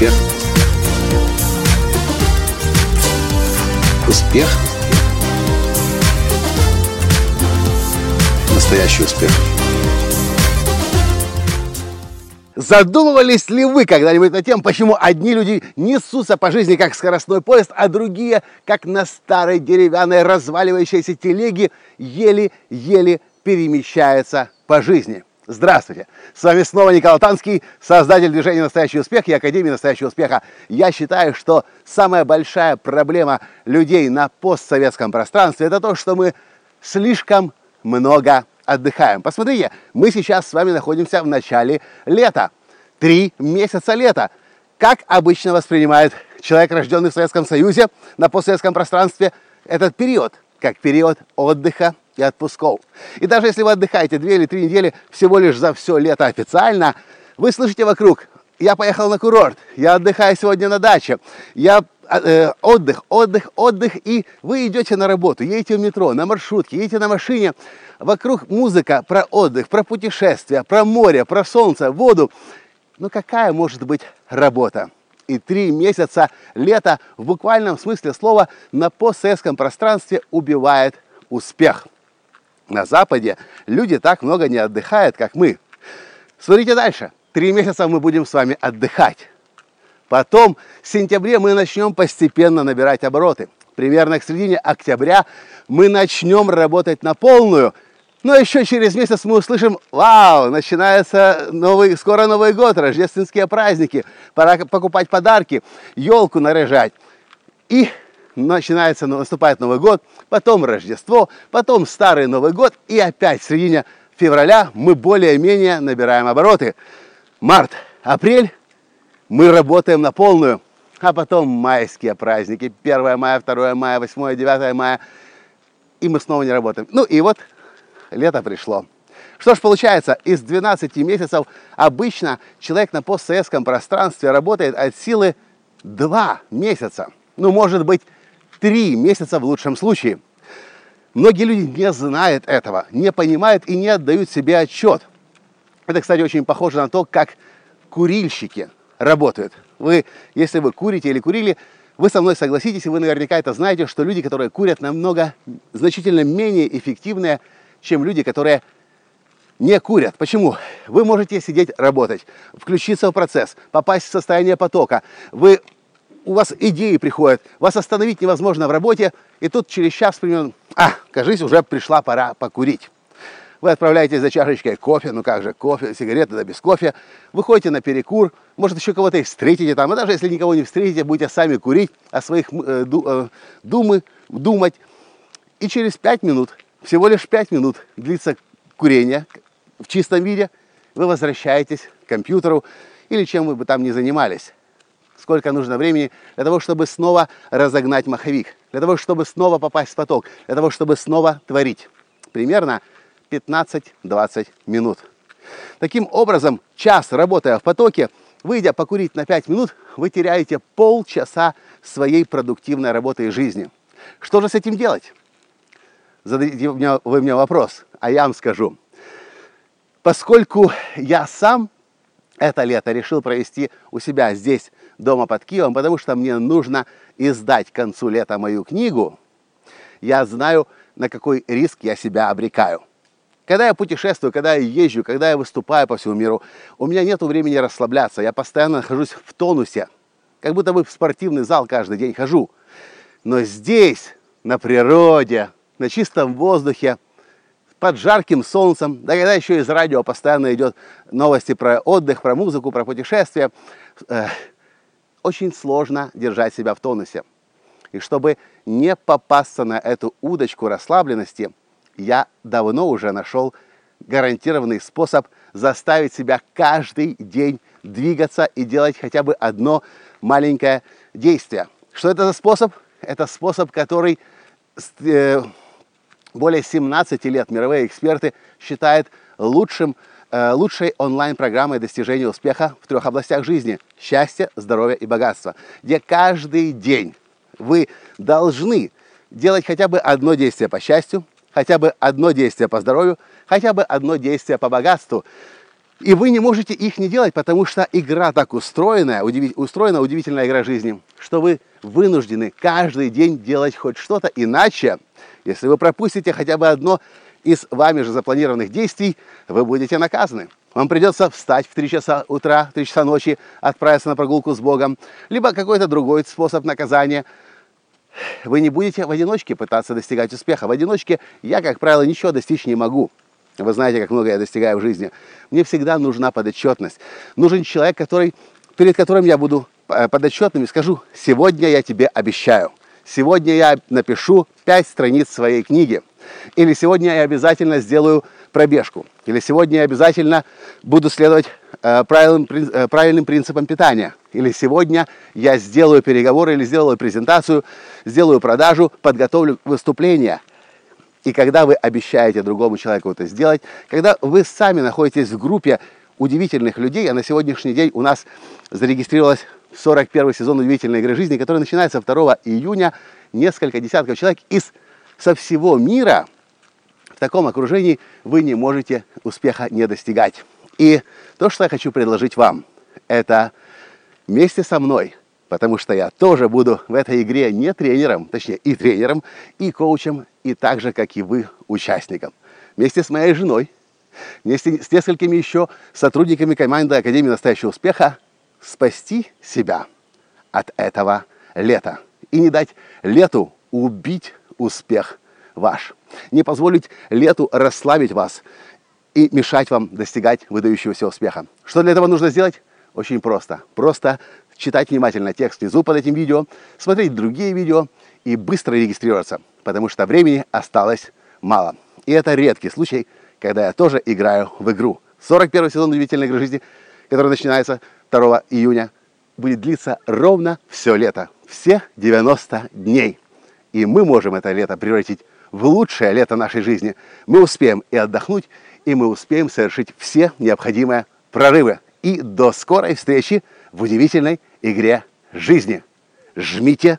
Успех. Успех. Настоящий успех. Задумывались ли вы когда-нибудь над тем, почему одни люди несутся по жизни как скоростной поезд, а другие, как на старой деревянной разваливающейся телеге, еле-еле перемещаются по жизни? Здравствуйте! С вами снова Николай Танский, создатель движения «Настоящий успех» и Академии «Настоящего успеха». Я считаю, что самая большая проблема людей на постсоветском пространстве – это то, что мы слишком много отдыхаем. Посмотрите, мы сейчас с вами находимся в начале лета. Три месяца лета. Как обычно воспринимает человек, рожденный в Советском Союзе, на постсоветском пространстве, этот период? Как период отдыха и отпусков. И даже если вы отдыхаете две или три недели всего лишь за все лето официально, вы слышите вокруг, я поехал на курорт, я отдыхаю сегодня на даче, я э, отдых, отдых, отдых, и вы идете на работу, едете в метро, на маршрутке, едете на машине, вокруг музыка про отдых, про путешествия, про море, про солнце, воду. Ну какая может быть работа? И три месяца лета в буквальном смысле слова на постсоветском пространстве убивает успех. На Западе люди так много не отдыхают, как мы. Смотрите дальше. Три месяца мы будем с вами отдыхать. Потом в сентябре мы начнем постепенно набирать обороты. Примерно к середине октября мы начнем работать на полную. Но еще через месяц мы услышим, вау, начинается новый, скоро Новый год, рождественские праздники, пора покупать подарки, елку наряжать. И начинается, наступает Новый год, потом Рождество, потом Старый Новый год, и опять в середине февраля мы более-менее набираем обороты. Март, апрель мы работаем на полную, а потом майские праздники, 1 мая, 2 мая, 8, 9 мая, и мы снова не работаем. Ну и вот лето пришло. Что ж получается, из 12 месяцев обычно человек на постсоветском пространстве работает от силы 2 месяца. Ну, может быть, три месяца в лучшем случае. Многие люди не знают этого, не понимают и не отдают себе отчет. Это, кстати, очень похоже на то, как курильщики работают. Вы, если вы курите или курили, вы со мной согласитесь, и вы наверняка это знаете, что люди, которые курят, намного значительно менее эффективные, чем люди, которые не курят. Почему? Вы можете сидеть работать, включиться в процесс, попасть в состояние потока. Вы у вас идеи приходят, вас остановить невозможно в работе, и тут через час примерно, а, кажись, уже пришла пора покурить. Вы отправляетесь за чашечкой кофе, ну как же, кофе, сигареты, да без кофе, выходите на перекур, может еще кого-то и встретите там, и даже если никого не встретите, будете сами курить, о своих э, ду, э, думы, думать. И через пять минут, всего лишь пять минут длится курение в чистом виде, вы возвращаетесь к компьютеру или чем вы бы там ни занимались сколько нужно времени для того, чтобы снова разогнать маховик, для того, чтобы снова попасть в поток, для того, чтобы снова творить. Примерно 15-20 минут. Таким образом, час работая в потоке, выйдя покурить на 5 минут, вы теряете полчаса своей продуктивной работы и жизни. Что же с этим делать? Зададите вы мне вопрос, а я вам скажу. Поскольку я сам это лето решил провести у себя здесь, дома под Киевом, потому что мне нужно издать к концу лета мою книгу, я знаю, на какой риск я себя обрекаю. Когда я путешествую, когда я езжу, когда я выступаю по всему миру, у меня нет времени расслабляться. Я постоянно нахожусь в тонусе, как будто бы в спортивный зал каждый день хожу. Но здесь, на природе, на чистом воздухе, под жарким солнцем, да когда еще из радио постоянно идет новости про отдых, про музыку, про путешествия, э, очень сложно держать себя в тонусе. И чтобы не попасться на эту удочку расслабленности, я давно уже нашел гарантированный способ заставить себя каждый день двигаться и делать хотя бы одно маленькое действие. Что это за способ? Это способ, который э, более 17 лет мировые эксперты считают лучшим, э, лучшей онлайн-программой достижения успеха в трех областях жизни – счастье, здоровье и богатство, где каждый день вы должны делать хотя бы одно действие по счастью, хотя бы одно действие по здоровью, хотя бы одно действие по богатству. И вы не можете их не делать, потому что игра так устроена, удиви, устроена удивительная игра жизни, что вы вынуждены каждый день делать хоть что-то, иначе, если вы пропустите хотя бы одно из вами же запланированных действий, вы будете наказаны. Вам придется встать в 3 часа утра, в 3 часа ночи, отправиться на прогулку с Богом, либо какой-то другой способ наказания. Вы не будете в одиночке пытаться достигать успеха. В одиночке я, как правило, ничего достичь не могу. Вы знаете, как много я достигаю в жизни. Мне всегда нужна подотчетность. Нужен человек, который, перед которым я буду э, подотчетным и скажу, сегодня я тебе обещаю. Сегодня я напишу 5 страниц своей книги. Или сегодня я обязательно сделаю пробежку. Или сегодня я обязательно буду следовать э, правильным, э, правильным принципам питания. Или сегодня я сделаю переговоры или сделаю презентацию, сделаю продажу, подготовлю выступление. И когда вы обещаете другому человеку это сделать, когда вы сами находитесь в группе удивительных людей, а на сегодняшний день у нас зарегистрировалось 41 сезон удивительной игры жизни, который начинается 2 июня, несколько десятков человек из со всего мира, в таком окружении вы не можете успеха не достигать. И то, что я хочу предложить вам, это вместе со мной, потому что я тоже буду в этой игре не тренером, точнее и тренером, и коучем, и так же, как и вы, участником. Вместе с моей женой, вместе с несколькими еще сотрудниками команды Академии настоящего успеха спасти себя от этого лета и не дать лету убить успех ваш. Не позволить лету расслабить вас и мешать вам достигать выдающегося успеха. Что для этого нужно сделать? Очень просто. Просто читать внимательно текст внизу под этим видео, смотреть другие видео и быстро регистрироваться, потому что времени осталось мало. И это редкий случай, когда я тоже играю в игру. 41 сезон удивительной игры жизни, который начинается 2 июня, будет длиться ровно все лето, все 90 дней. И мы можем это лето превратить в лучшее лето нашей жизни. Мы успеем и отдохнуть, и мы успеем совершить все необходимые прорывы. И до скорой встречи в удивительной игре жизни. Жмите,